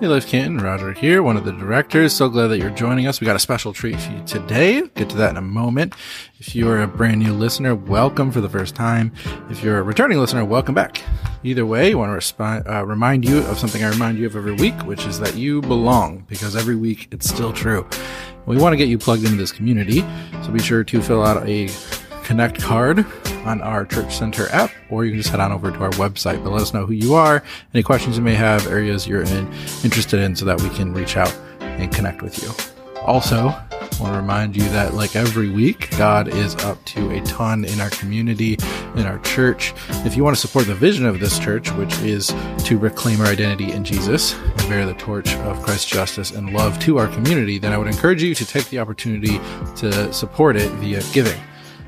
Hey, Life Canton, Roger here, one of the directors. So glad that you're joining us. We got a special treat for you today. Get to that in a moment. If you are a brand new listener, welcome for the first time. If you're a returning listener, welcome back. Either way, I want to uh, remind you of something I remind you of every week, which is that you belong, because every week it's still true. We want to get you plugged into this community, so be sure to fill out a Connect card on our Church Center app, or you can just head on over to our website. But let us know who you are, any questions you may have, areas you're in, interested in, so that we can reach out and connect with you. Also, I want to remind you that, like every week, God is up to a ton in our community, in our church. If you want to support the vision of this church, which is to reclaim our identity in Jesus and bear the torch of Christ's justice and love to our community, then I would encourage you to take the opportunity to support it via giving.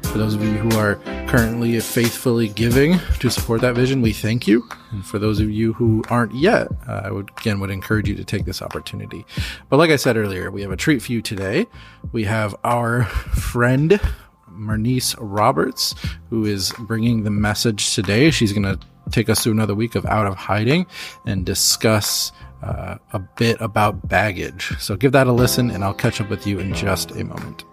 For those of you who are currently faithfully giving to support that vision, we thank you. And for those of you who aren't yet, uh, I would again would encourage you to take this opportunity. But like I said earlier, we have a treat for you today. We have our friend Marnise Roberts, who is bringing the message today. She's going to take us through another week of Out of Hiding and discuss uh, a bit about baggage. So give that a listen, and I'll catch up with you in just a moment.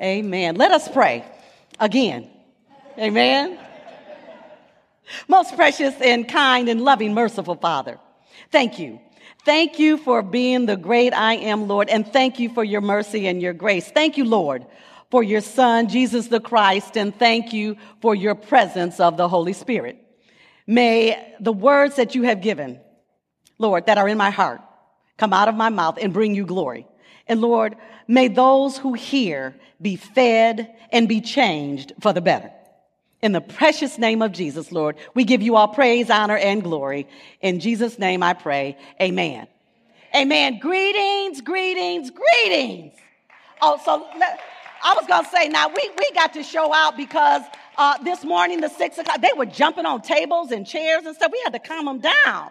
Amen. Let us pray again. Amen. Most precious and kind and loving, merciful Father, thank you. Thank you for being the great I am, Lord, and thank you for your mercy and your grace. Thank you, Lord, for your Son, Jesus the Christ, and thank you for your presence of the Holy Spirit. May the words that you have given, Lord, that are in my heart, come out of my mouth and bring you glory. And Lord, may those who hear be fed and be changed for the better. In the precious name of Jesus, Lord, we give you all praise, honor, and glory. In Jesus' name I pray. Amen. Amen. Greetings, greetings, greetings. Oh, so I was going to say, now we, we got to show out because uh, this morning, the six o'clock, they were jumping on tables and chairs and stuff. We had to calm them down.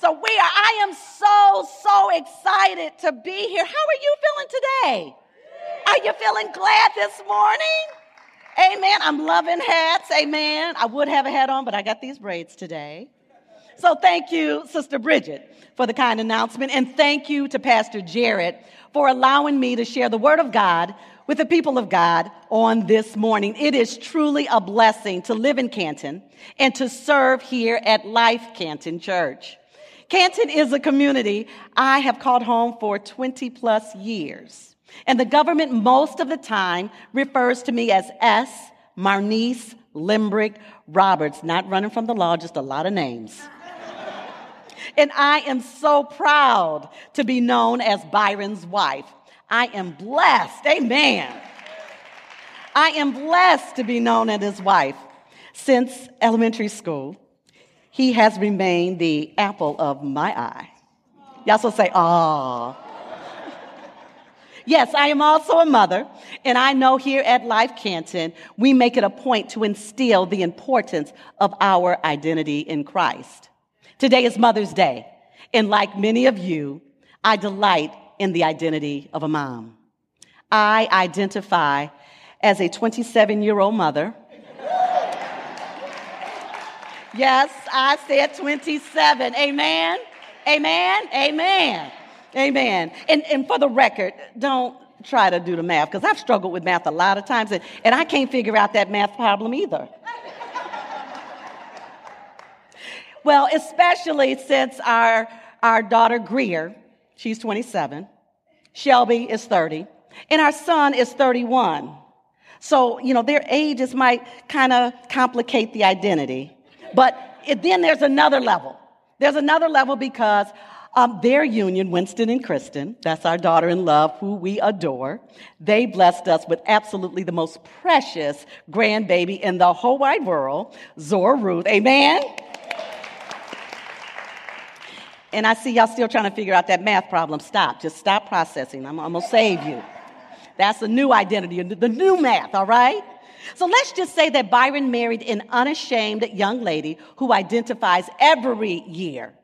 So we are, I am so, so excited to be here. How are you feeling today? Are you feeling glad this morning? Amen. I'm loving hats. Amen. I would have a hat on, but I got these braids today. So thank you, Sister Bridget, for the kind announcement. And thank you to Pastor Jarrett for allowing me to share the word of God with the people of God on this morning. It is truly a blessing to live in Canton and to serve here at Life Canton Church. Canton is a community I have called home for 20 plus years. And the government most of the time refers to me as S. Marnise Limbrick Roberts, not running from the law, just a lot of names. and I am so proud to be known as Byron's wife. I am blessed. Amen. I am blessed to be known as his wife since elementary school he has remained the apple of my eye. Y'all so say, ah. Yes, I am also a mother, and I know here at Life Canton, we make it a point to instill the importance of our identity in Christ. Today is Mother's Day, and like many of you, I delight in the identity of a mom. I identify as a 27 year old mother Yes, I said 27. Amen. Amen. Amen. Amen. And, and for the record, don't try to do the math because I've struggled with math a lot of times and, and I can't figure out that math problem either. well, especially since our, our daughter Greer, she's 27, Shelby is 30, and our son is 31. So, you know, their ages might kind of complicate the identity. But it, then there's another level. There's another level because um, their union, Winston and Kristen, that's our daughter in love, who we adore, they blessed us with absolutely the most precious grandbaby in the whole wide world, Zora Ruth. Amen? And I see y'all still trying to figure out that math problem. Stop. Just stop processing. I'm, I'm going to save you. That's the new identity, the new math, all right? So let's just say that Byron married an unashamed young lady who identifies every year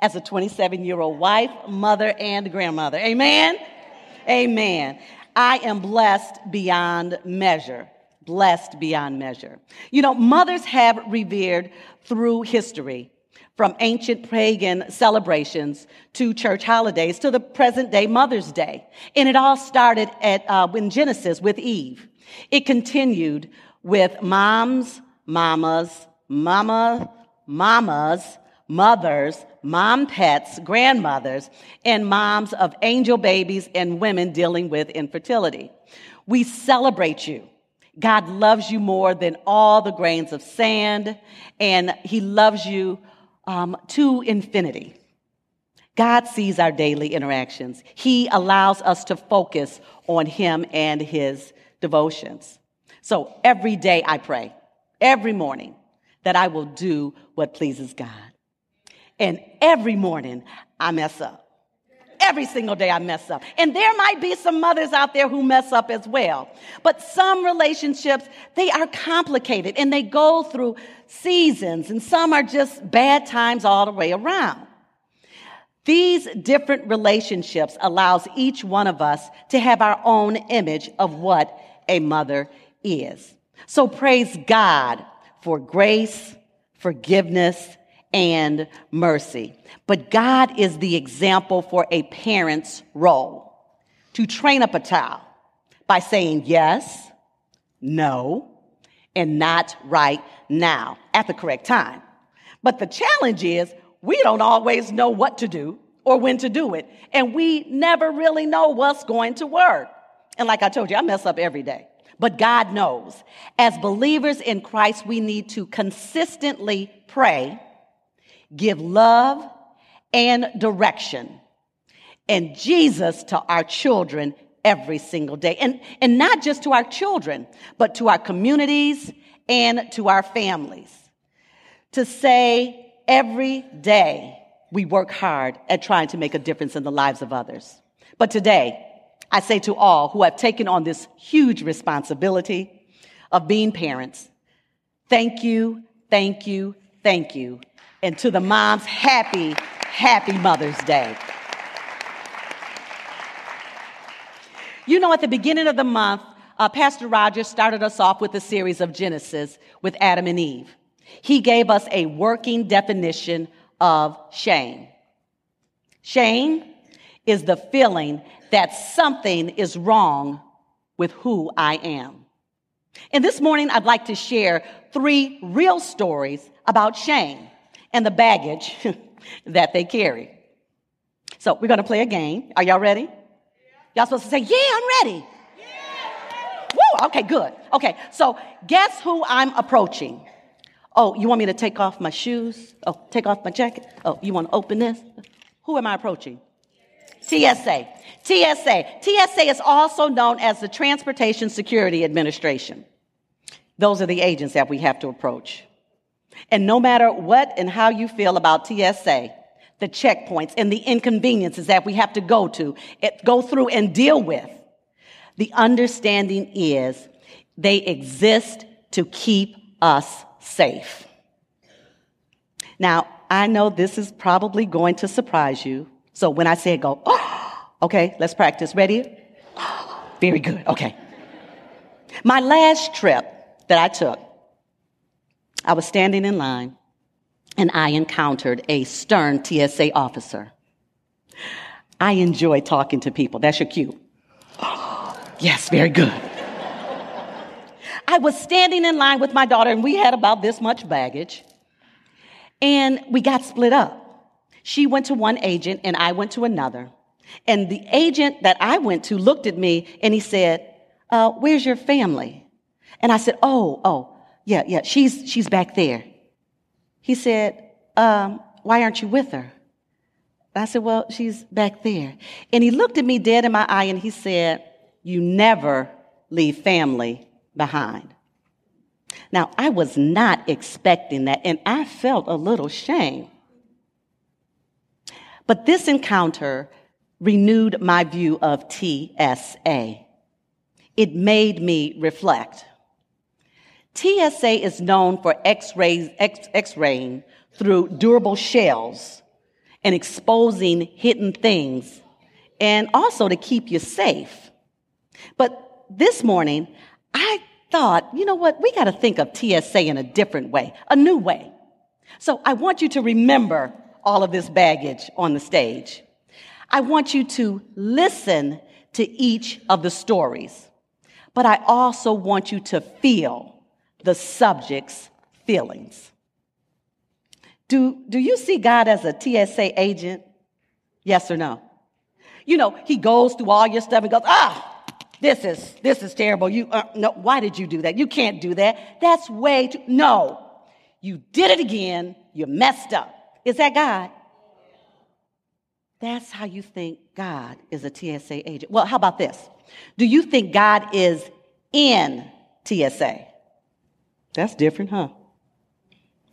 as a 27 year old wife, mother, and grandmother. Amen? Amen. I am blessed beyond measure. blessed beyond measure. You know, mothers have revered through history, from ancient pagan celebrations to church holidays to the present day Mother's Day. And it all started at, uh, in Genesis with Eve. It continued with moms, mamas, mama, mamas, mothers, mom pets, grandmothers, and moms of angel babies and women dealing with infertility. We celebrate you. God loves you more than all the grains of sand, and He loves you um, to infinity. God sees our daily interactions. He allows us to focus on Him and His devotions. So every day I pray, every morning, that I will do what pleases God. And every morning I mess up. Every single day I mess up. And there might be some mothers out there who mess up as well. But some relationships, they are complicated and they go through seasons and some are just bad times all the way around. These different relationships allows each one of us to have our own image of what a mother is. So praise God for grace, forgiveness, and mercy. But God is the example for a parent's role to train up a child by saying yes, no, and not right now at the correct time. But the challenge is we don't always know what to do or when to do it. And we never really know what's going to work. And like I told you, I mess up every day. But God knows. As believers in Christ, we need to consistently pray give love and direction and Jesus to our children every single day. And, and not just to our children, but to our communities and to our families. To say every day we work hard at trying to make a difference in the lives of others. But today, I say to all who have taken on this huge responsibility of being parents, thank you, thank you, thank you and to the moms, happy, happy Mother's Day. You know, at the beginning of the month, uh, Pastor Rogers started us off with a series of Genesis with Adam and Eve. He gave us a working definition of shame. Shame is the feeling that something is wrong with who I am. And this morning, I'd like to share three real stories about shame and the baggage that they carry. So we're going to play a game. Are y'all ready? Y'all supposed to say, yeah, I'm ready. Yeah. Woo, okay, good. Okay, so guess who I'm approaching? Oh, you want me to take off my shoes? Oh, take off my jacket? Oh, you want to open this? Who am I approaching? TSA. TSA. TSA is also known as the Transportation Security Administration. Those are the agents that we have to approach. And no matter what and how you feel about TSA, the checkpoints and the inconveniences that we have to go to, go through and deal with, the understanding is they exist to keep us safe. Now, I know this is probably going to surprise you. So when I say it, go, oh, okay, let's practice. Ready? Very good. Okay. My last trip that I took, I was standing in line and I encountered a stern TSA officer. I enjoy talking to people. That's your cue. yes, very good. I was standing in line with my daughter and we had about this much baggage and we got split up. She went to one agent and I went to another. And the agent that I went to looked at me and he said, uh, where's your family? And I said, oh, oh, yeah, yeah, she's, she's back there. He said, um, why aren't you with her? I said, well, she's back there. And he looked at me dead in my eye and he said, you never leave family behind. Now, I was not expecting that and I felt a little shame. But this encounter renewed my view of TSA. It made me reflect. TSA is known for X-rays, X-raying through durable shells and exposing hidden things and also to keep you safe. But this morning, I thought, you know what? We got to think of TSA in a different way, a new way. So I want you to remember all of this baggage on the stage. I want you to listen to each of the stories, but I also want you to feel the subject's feelings. Do, do you see God as a TSA agent? Yes or no? You know, he goes through all your stuff and goes, ah, this is, this is terrible. You, uh, no, why did you do that? You can't do that. That's way too, no. You did it again. You messed up. Is that God? That's how you think God is a TSA agent. Well, how about this? Do you think God is in TSA? That's different, huh?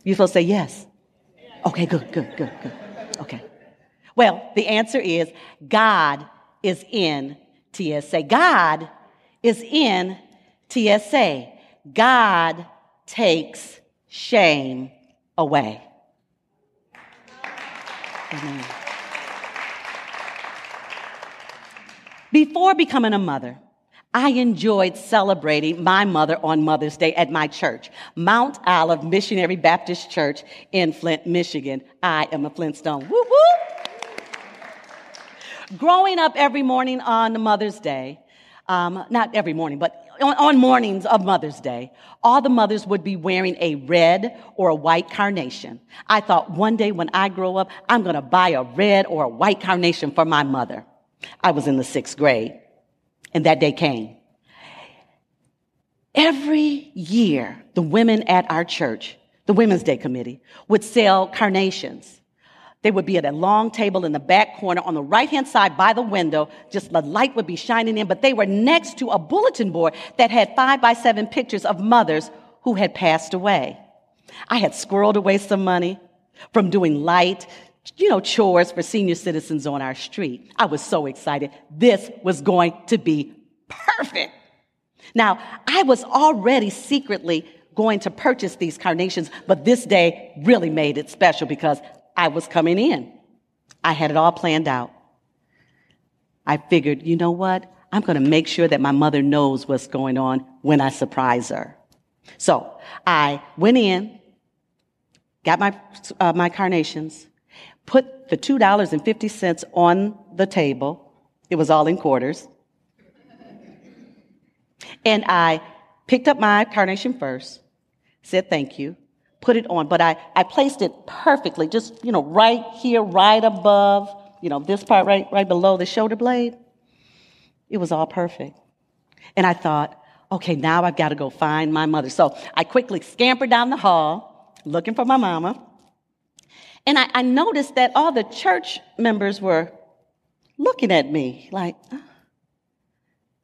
You're supposed to say yes. Okay, good, good, good, good. Okay. Well, the answer is God is in TSA. God is in TSA. God takes shame away. Amen. Before becoming a mother, I enjoyed celebrating my mother on Mother's Day at my church, Mount Olive Missionary Baptist Church in Flint, Michigan. I am a Flintstone. Woo woo! Growing up every morning on Mother's Day, um, not every morning, but on, on mornings of Mother's Day, all the mothers would be wearing a red or a white carnation. I thought one day when I grow up, I'm going to buy a red or a white carnation for my mother. I was in the sixth grade, and that day came. Every year, the women at our church, the Women's Day Committee, would sell carnations. They would be at a long table in the back corner on the right hand side by the window. Just the light would be shining in, but they were next to a bulletin board that had five by seven pictures of mothers who had passed away. I had squirreled away some money from doing light, you know, chores for senior citizens on our street. I was so excited. This was going to be perfect. Now, I was already secretly going to purchase these carnations, but this day really made it special because I was coming in. I had it all planned out. I figured, you know what? I'm going to make sure that my mother knows what's going on when I surprise her. So I went in, got my, uh, my carnations, put the $2.50 on the table. It was all in quarters. And I picked up my carnation first, said thank you, put it on, but I, I placed it perfectly, just, you know, right here, right above, you know, this part right, right below the shoulder blade. It was all perfect. And I thought, okay, now I've got to go find my mother. So I quickly scampered down the hall looking for my mama. And I, I noticed that all the church members were looking at me like, oh,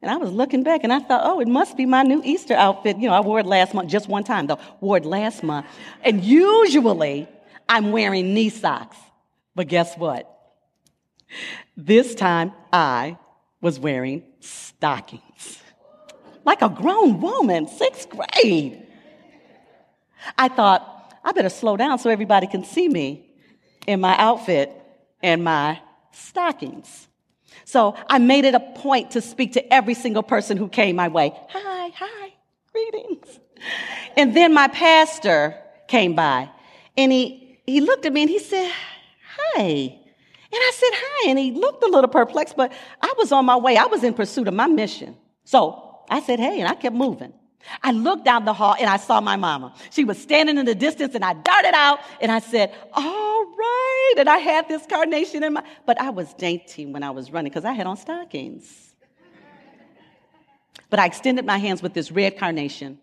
and I was looking back and I thought, oh, it must be my new Easter outfit. You know, I wore it last month, just one time though, wore it last month. And usually I'm wearing knee socks. But guess what? This time I was wearing stockings. Like a grown woman, sixth grade. I thought, I better slow down so everybody can see me in my outfit and my stockings. So I made it a point to speak to every single person who came my way. Hi, hi, greetings. And then my pastor came by and he, he looked at me and he said, Hi. And I said, Hi. And he looked a little perplexed, but I was on my way. I was in pursuit of my mission. So I said, Hey, and I kept moving. I looked down the hall and I saw my mama. She was standing in the distance and I darted out and I said, All right. And I had this carnation in my, but I was dainty when I was running because I had on stockings. But I extended my hands with this red carnation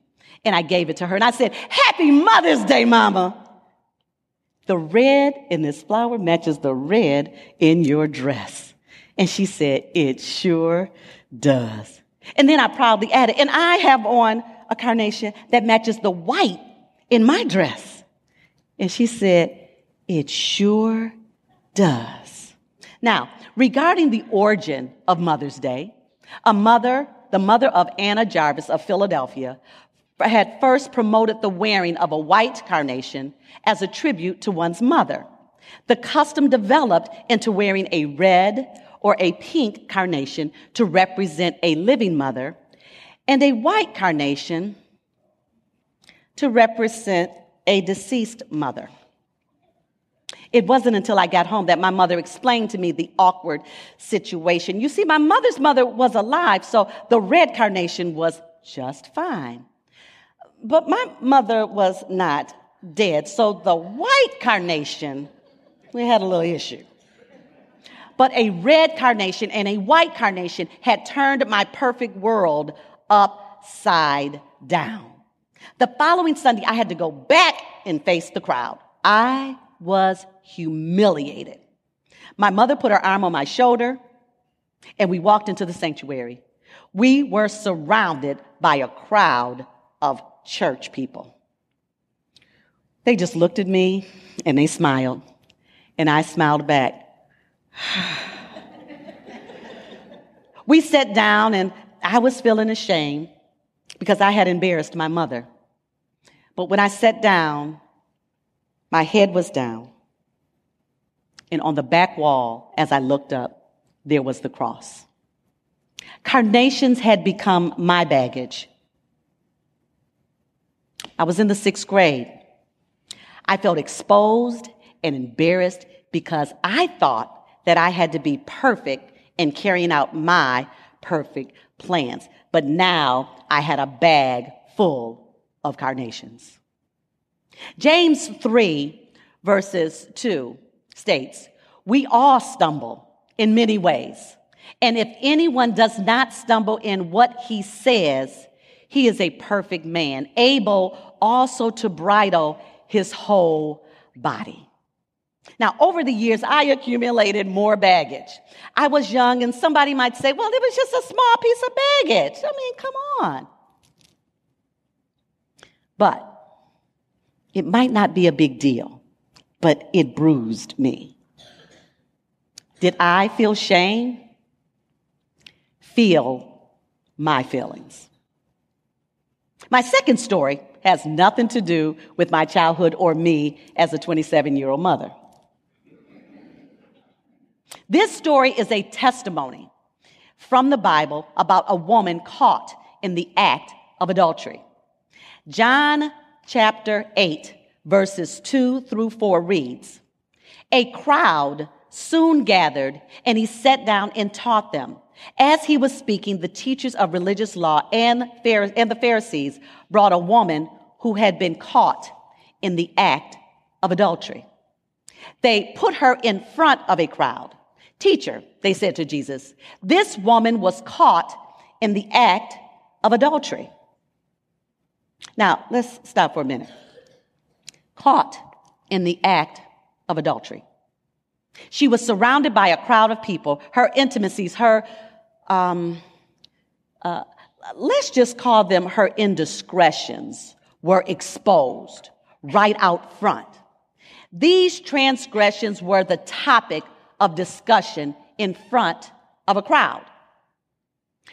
and I gave it to her and I said, Happy Mother's Day, Mama. The red in this flower matches the red in your dress. And she said, It sure does. And then I proudly added, and I have on a carnation that matches the white in my dress. And she said, It sure does. Now, regarding the origin of Mother's Day, a mother, the mother of Anna Jarvis of Philadelphia, had first promoted the wearing of a white carnation as a tribute to one's mother. The custom developed into wearing a red or a pink carnation to represent a living mother and a white carnation to represent a deceased mother. It wasn't until I got home that my mother explained to me the awkward situation. You see, my mother's mother was alive, so the red carnation was just fine. But my mother was not dead, so the white carnation, we had a little issue. But a red carnation and a white carnation had turned my perfect world upside down. The following Sunday, I had to go back and face the crowd. I was humiliated. My mother put her arm on my shoulder and we walked into the sanctuary. We were surrounded by a crowd of church people. They just looked at me and they smiled, and I smiled back. we sat down, and I was feeling ashamed because I had embarrassed my mother. But when I sat down, my head was down. And on the back wall, as I looked up, there was the cross. Carnations had become my baggage. I was in the sixth grade. I felt exposed and embarrassed because I thought that I had to be perfect in carrying out my perfect plans. But now I had a bag full of carnations. James 3, verses 2 states, We all stumble in many ways. And if anyone does not stumble in what he says, he is a perfect man, able also to bridle his whole body. Now, over the years, I accumulated more baggage. I was young, and somebody might say, well, it was just a small piece of baggage. I mean, come on. But it might not be a big deal, but it bruised me. Did I feel shame? Feel my feelings. My second story has nothing to do with my childhood or me as a 27 year old mother. This story is a testimony from the Bible about a woman caught in the act of adultery. John chapter 8, verses 2 through 4 reads A crowd soon gathered, and he sat down and taught them. As he was speaking, the teachers of religious law and, the Pharisees brought a woman who had been caught in the act of adultery. They put her in front of a crowd. Teacher, they said to Jesus, this woman was caught in the act of adultery. Now, let's stop for a minute. Caught in the act of adultery. She was surrounded by a crowd of people. Her intimacies, her, um, uh, let's just call them her indiscretions, were exposed right out front. These transgressions were the topic of discussion in front of a crowd.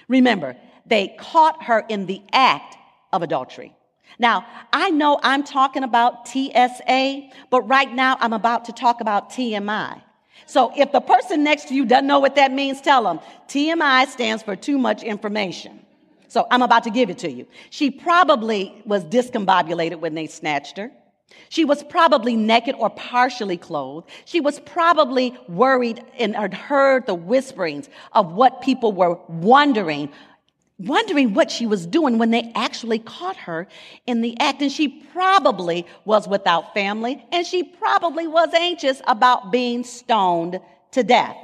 Remember, they caught her in the act of adultery. Now, I know I'm talking about TSA, but right now I'm about to talk about TMI. So if the person next to you doesn't know what that means, tell them TMI stands for too much information. So I'm about to give it to you. She probably was discombobulated when they snatched her. She was probably naked or partially clothed. She was probably worried and heard the whisperings of what people were wondering wondering what she was doing when they actually caught her in the act. And she probably was without family and she probably was anxious about being stoned to death.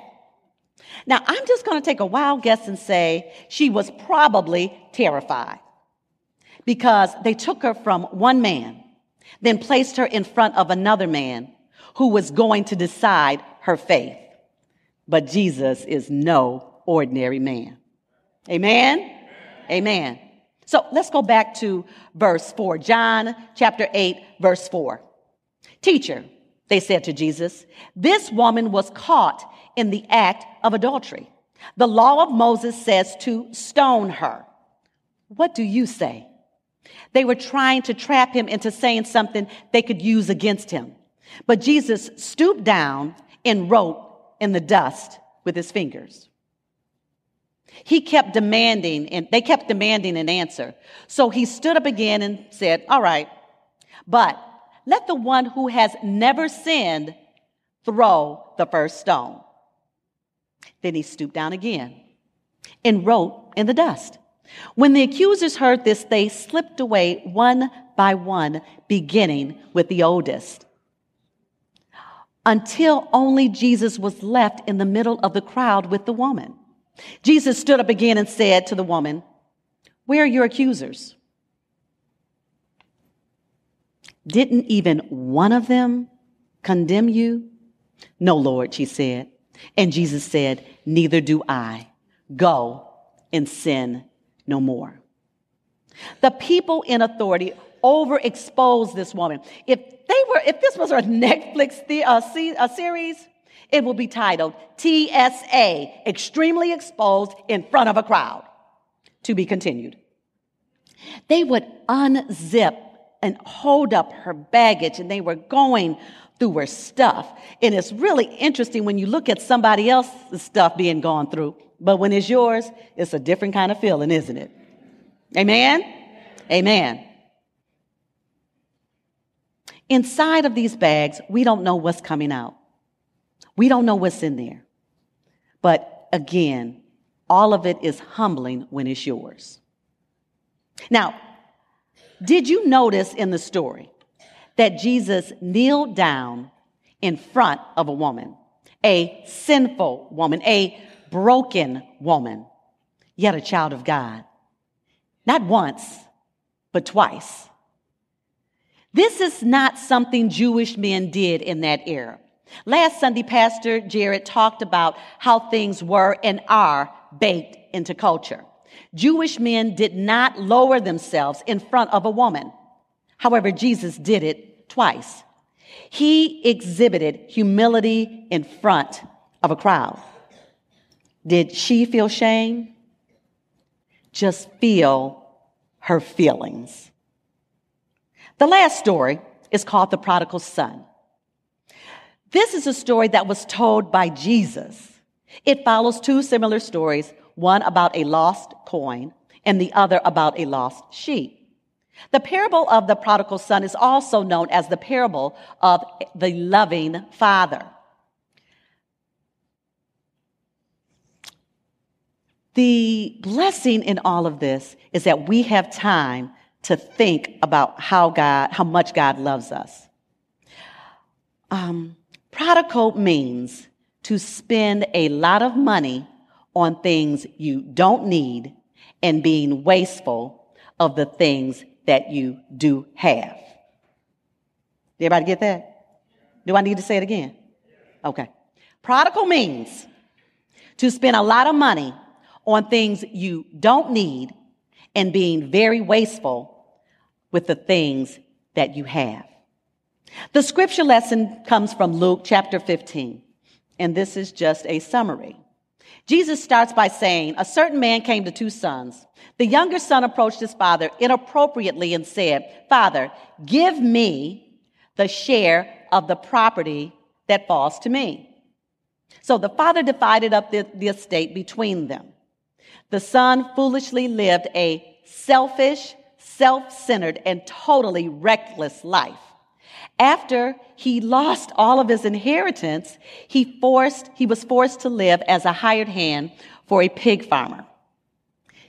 Now, I'm just going to take a wild guess and say she was probably terrified because they took her from one man, then placed her in front of another man who was going to decide her faith. But Jesus is no ordinary man. Amen? Amen. So let's go back to verse 4. John chapter 8, verse 4. Teacher, they said to Jesus, this woman was caught in the act of adultery. The law of Moses says to stone her. What do you say? They were trying to trap him into saying something they could use against him. But Jesus stooped down and wrote in the dust with his fingers. He kept demanding, and they kept demanding an answer. So he stood up again and said, All right, But let the one who has never sinned throw the first stone. Then he stooped down again and wrote in the dust. When the accusers heard this, they slipped away one by one, beginning with the oldest, until only Jesus was left in the middle of the crowd with the woman. Jesus stood up again and said to the woman, Where are your accusers? Didn't even one of them condemn you? No, Lord, she said. And Jesus said, Neither do I. Go and sin no more. The people in authority overexposed this woman. If they were, if this was a Netflix the, uh, a series, it would be titled TSA, Extremely Exposed in Front of a Crowd. To be continued. They would unzip and hold up her baggage and they were going through her stuff. And it's really interesting when you look at somebody else's stuff being gone through, but when it's yours, it's a different kind of feeling, isn't it? Amen? Amen. Inside of these bags, we don't know what's coming out. We don't know what's in there. But again, all of it is humbling when it's yours. Now, did you notice in the story that Jesus kneeled down in front of a woman, a sinful woman, a broken woman, yet a child of God? Not once, but twice. This is not something Jewish men did in that era. Last Sunday, Pastor Jared talked about how things were and are baked into culture. Jewish men did not lower themselves in front of a woman. However, Jesus did it twice. He exhibited humility in front of a crowd. Did she feel shame? Just feel her feelings. The last story is called The Prodigal Son. This is a story that was told by Jesus. It follows two similar stories, one about a lost coin and the other about a lost sheep. The parable of the prodigal son is also known as the parable of the loving father. The blessing in all of this is that we have time to think about how God, how much God loves us. Um, prodigal means to spend a lot of money on things you don't need and being wasteful of the things that you do have. Did everybody get that? Do I need to say it again? Okay. Prodigal means to spend a lot of money on things you don't need and being very wasteful with the things that you have. The scripture lesson comes from Luke chapter 15, and this is just a summary. Jesus starts by saying, A certain man came to two sons. The younger son approached his father inappropriately and said, Father, give me the share of the property that falls to me. So the father divided up the, the estate between them. The son foolishly lived a selfish, self centered, and totally reckless life. After he lost all of his inheritance, he forced, he was forced to live as a hired hand for a pig farmer.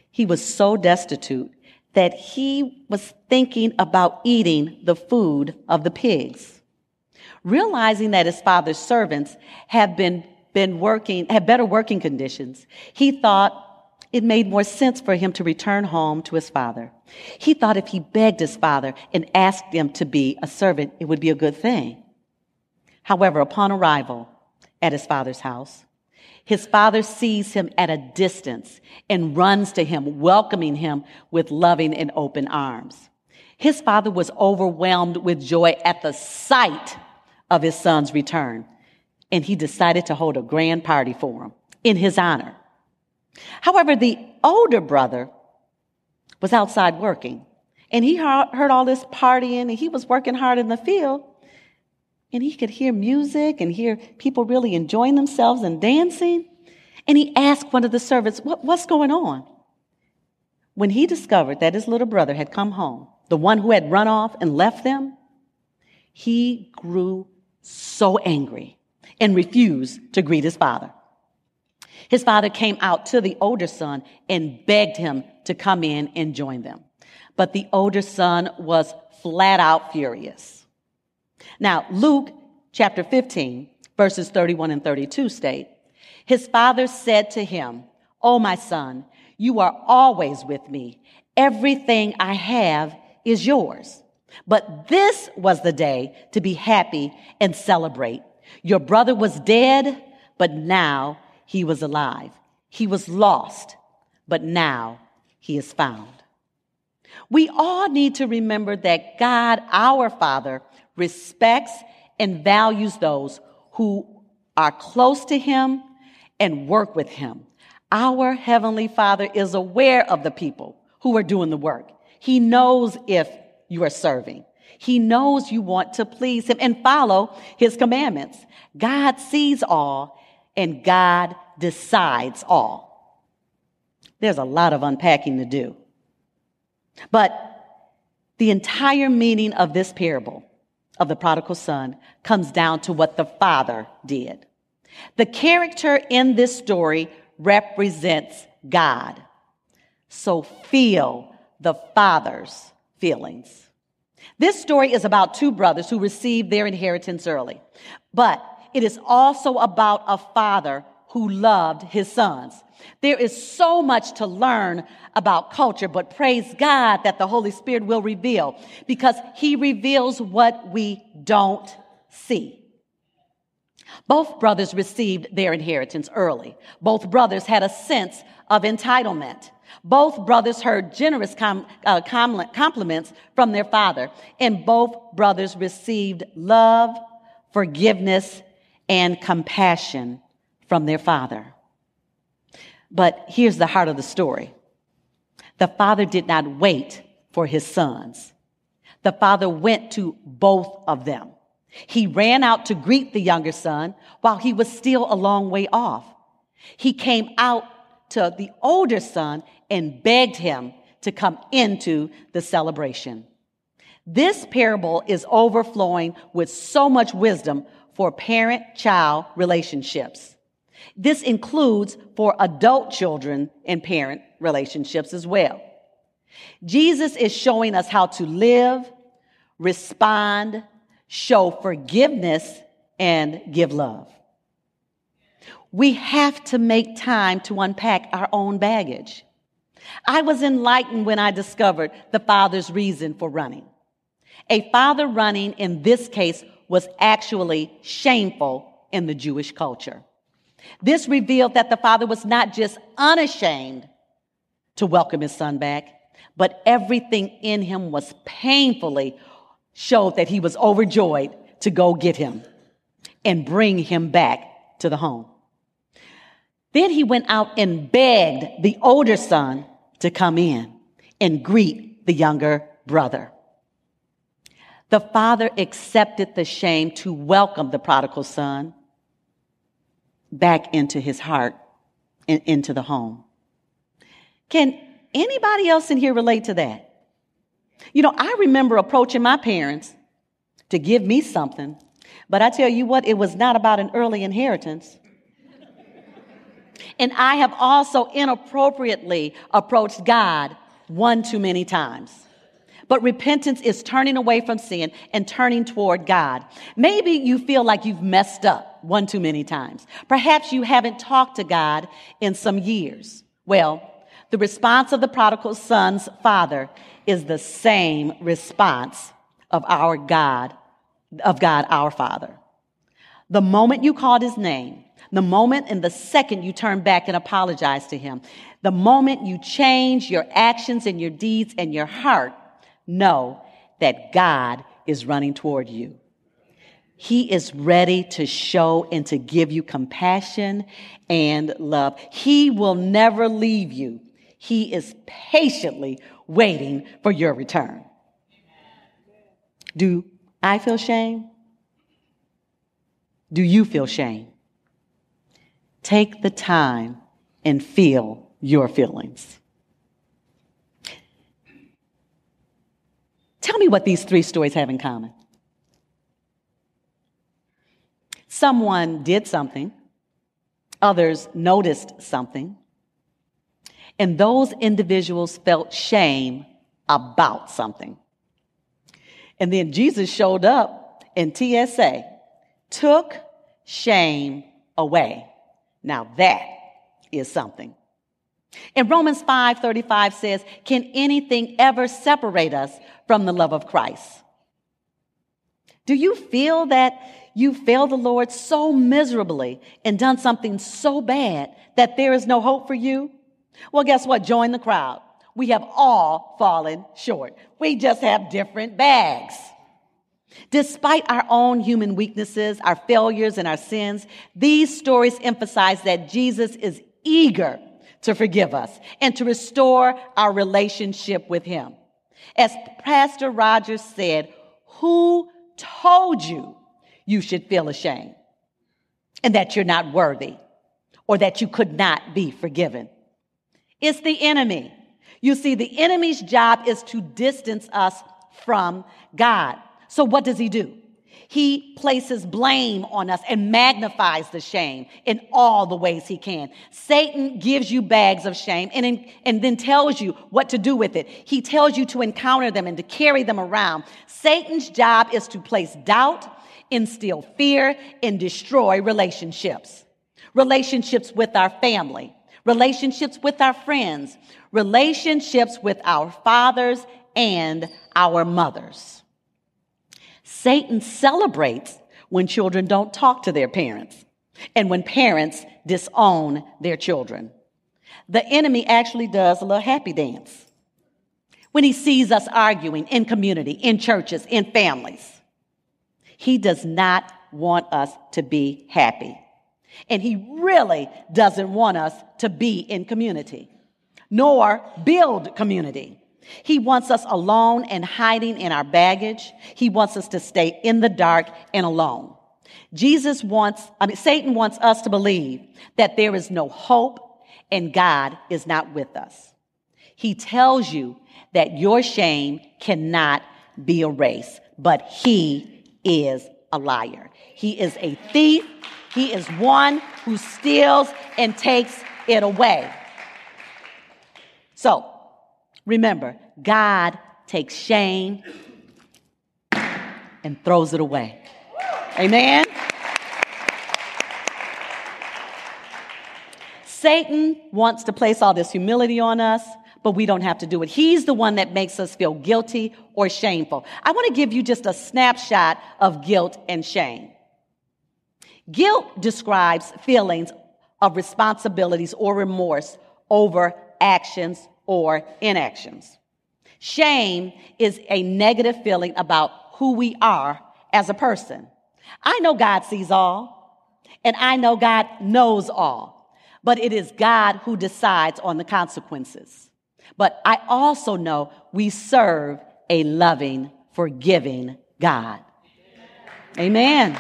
He was so destitute that he was thinking about eating the food of the pigs. Realizing that his father's servants had been, been working, had better working conditions, he thought it made more sense for him to return home to his father. He thought if he begged his father and asked him to be a servant, it would be a good thing. However, upon arrival at his father's house, his father sees him at a distance and runs to him, welcoming him with loving and open arms. His father was overwhelmed with joy at the sight of his son's return, and he decided to hold a grand party for him in his honor. However, the older brother was outside working and he heard all this partying and he was working hard in the field and he could hear music and hear people really enjoying themselves and dancing. And he asked one of the servants, what, What's going on? When he discovered that his little brother had come home, the one who had run off and left them, he grew so angry and refused to greet his father. His father came out to the older son and begged him to come in and join them. But the older son was flat out furious. Now, Luke chapter 15, verses 31 and 32 state, His father said to him, Oh, my son, you are always with me. Everything I have is yours. But this was the day to be happy and celebrate. Your brother was dead, but now he was alive. He was lost, but now he is found. We all need to remember that God, our Father, respects and values those who are close to him and work with him. Our Heavenly Father is aware of the people who are doing the work. He knows if you are serving. He knows you want to please him and follow his commandments. God sees all and God decides all. There's a lot of unpacking to do. But the entire meaning of this parable of the prodigal son comes down to what the father did. The character in this story represents God. So feel the father's feelings. This story is about two brothers who received their inheritance early, but it is also about a father who loved his sons. There is so much to learn about culture, but praise God that the Holy Spirit will reveal because he reveals what we don't see. Both brothers received their inheritance early. Both brothers had a sense of entitlement. Both brothers heard generous com- uh, compliments from their father, and both brothers received love, forgiveness, and compassion from their father. But here's the heart of the story. The father did not wait for his sons. The father went to both of them. He ran out to greet the younger son while he was still a long way off. He came out to the older son and begged him to come into the celebration. This parable is overflowing with so much wisdom for parent child relationships. This includes for adult children and parent relationships as well. Jesus is showing us how to live, respond, show forgiveness, and give love. We have to make time to unpack our own baggage. I was enlightened when I discovered the father's reason for running. A father running in this case was actually shameful in the Jewish culture. This revealed that the father was not just unashamed to welcome his son back, but everything in him was painfully showed that he was overjoyed to go get him and bring him back to the home. Then he went out and begged the older son to come in and greet the younger brother. The father accepted the shame to welcome the prodigal son back into his heart and into the home. Can anybody else in here relate to that? You know, I remember approaching my parents to give me something, but I tell you what, it was not about an early inheritance. And I have also inappropriately approached God one too many times. But repentance is turning away from sin and turning toward God. Maybe you feel like you've messed up one too many times. Perhaps you haven't talked to God in some years. Well, the response of the prodigal son's father is the same response of our God, of God our Father. The moment you called his name, the moment and the second you turn back and apologize to him, the moment you change your actions and your deeds and your heart, know that God is running toward you. He is ready to show and to give you compassion and love. He will never leave you. He is patiently waiting for your return. Do I feel shame? Do you feel shame? Take the time and feel your feelings. Tell me what these three stories have in common. Someone did something, others noticed something, and those individuals felt shame about something. And then Jesus showed up in TSA, took shame away. Now that is something. In Romans 5:35 says, "Can anything ever separate us from the love of Christ?" Do you feel that you failed the Lord so miserably and done something so bad that there is no hope for you? Well, guess what? Join the crowd. We have all fallen short. We just have different bags. Despite our own human weaknesses, our failures, and our sins, these stories emphasize that Jesus is eager to forgive us and to restore our relationship with Him. As Pastor Rogers said, Who told you you should feel ashamed and that you're not worthy or that you could not be forgiven? It's the enemy. You see, the enemy's job is to distance us from God. So what does he do? He places blame on us and magnifies the shame in all the ways he can. Satan gives you bags of shame and, in, and then tells you what to do with it. He tells you to encounter them and to carry them around. Satan's job is to place doubt, instill fear, and destroy relationships. Relationships with our family, relationships with our friends, relationships with our fathers and our mothers. Satan celebrates when children don't talk to their parents and when parents disown their children. The enemy actually does a little happy dance when he sees us arguing in community, in churches, in families. He does not want us to be happy. And he really doesn't want us to be in community, nor build community. He wants us alone and hiding in our baggage. He wants us to stay in the dark and alone. Jesus wants, I mean, Satan wants us to believe that there is no hope and God is not with us. He tells you that your shame cannot be erased, but he is a liar. He is a thief. He is one who steals and takes it away. So, remember, God takes shame and throws it away. Amen. Satan wants to place all this humility on us, but we don't have to do it. He's the one that makes us feel guilty or shameful. I want to give you just a snapshot of guilt and shame. Guilt describes feelings of responsibilities or remorse over actions or inactions. Shame is a negative feeling about who we are as a person. I know God sees all, and I know God knows all, but it is God who decides on the consequences. But I also know we serve a loving, forgiving God. Amen.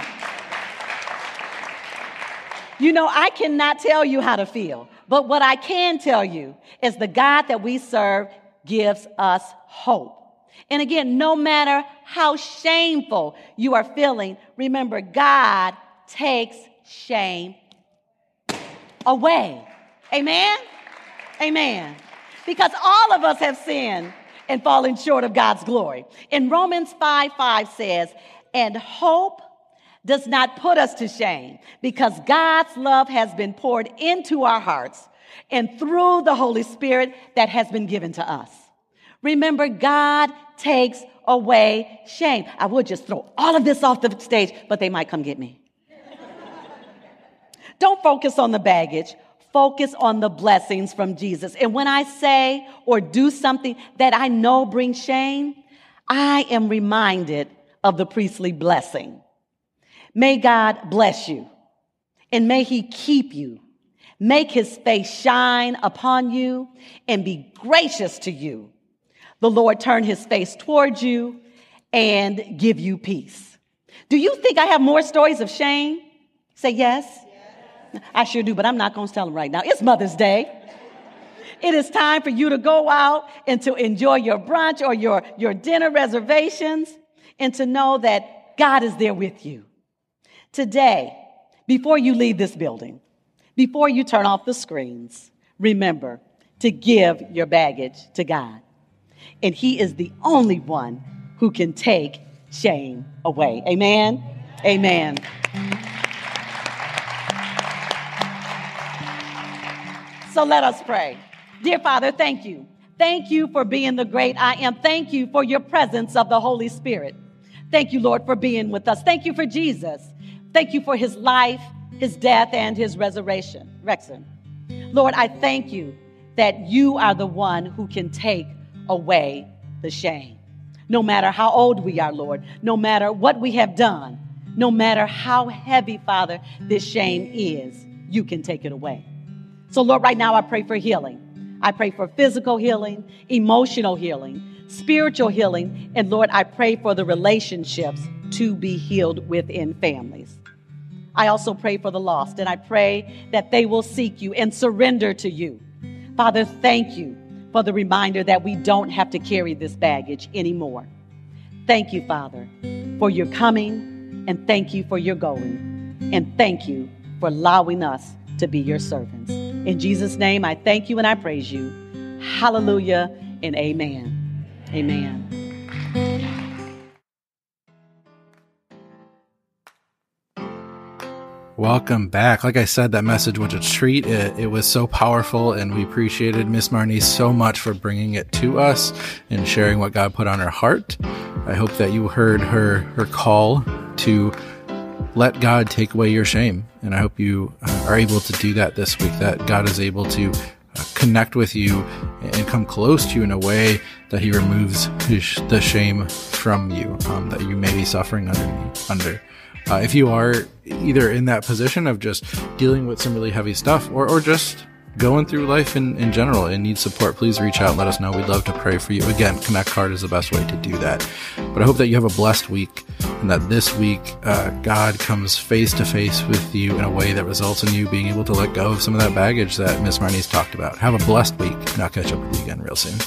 You know, I cannot tell you how to feel, but what I can tell you is the God that we serve gives us hope. And again, no matter how shameful you are feeling, remember God takes shame away. Amen? Amen. Because all of us have sinned and fallen short of God's glory. In Romans 5 5 says, and hope does not put us to shame because God's love has been poured into our hearts and through the Holy Spirit that has been given to us. Remember, God takes away shame. I would just throw all of this off the stage, but they might come get me. Don't focus on the baggage. Focus on the blessings from Jesus. And when I say or do something that I know brings shame, I am reminded of the priestly blessing. May God bless you and may he keep you make his face shine upon you and be gracious to you. The Lord turn his face towards you and give you peace. Do you think I have more stories of shame? Say yes. I sure do, but I'm not going to tell them right now. It's Mother's Day. It is time for you to go out and to enjoy your brunch or your, your dinner reservations and to know that God is there with you. Today, before you leave this building, before you turn off the screens, remember to give your baggage to God. And He is the only one who can take shame away. Amen. Amen. So let us pray. Dear Father, thank you. Thank you for being the great I am. Thank you for your presence of the Holy Spirit. Thank you, Lord, for being with us. Thank you for Jesus. Thank you for his life, his death, and his resurrection. Rexon. Lord, I thank you that you are the one who can take away the shame. No matter how old we are, Lord, no matter what we have done, no matter how heavy, Father, this shame is, you can take it away. So, Lord, right now I pray for healing. I pray for physical healing, emotional healing, spiritual healing, and Lord, I pray for the relationships to be healed within families. I also pray for the lost, and I pray that they will seek you and surrender to you. Father, thank you for the reminder that we don't have to carry this baggage anymore. Thank you, Father, for your coming, and thank you for your going, and thank you for allowing us to be your servants. In Jesus' name, I thank you and I praise you. Hallelujah and amen. Amen. Welcome back. Like I said, that message was a treat. It, it was so powerful, and we appreciated Miss Marnise so much for bringing it to us and sharing what God put on her heart. I hope that you heard her her call to let God take away your shame. And I hope you uh, are able to do that this week, that God is able to uh, connect with you and come close to you in a way that he removes the shame from you um, that you may be suffering under. under. Uh, if you are either in that position of just dealing with some really heavy stuff or, or just going through life in, in general and need support, please reach out and let us know. We'd love to pray for you. Again, Connect Card is the best way to do that. But I hope that you have a blessed week and that this week uh, God comes face to face with you in a way that results in you being able to let go of some of that baggage that Miss Marnise talked about. Have a blessed week, and I'll catch up with you again real soon.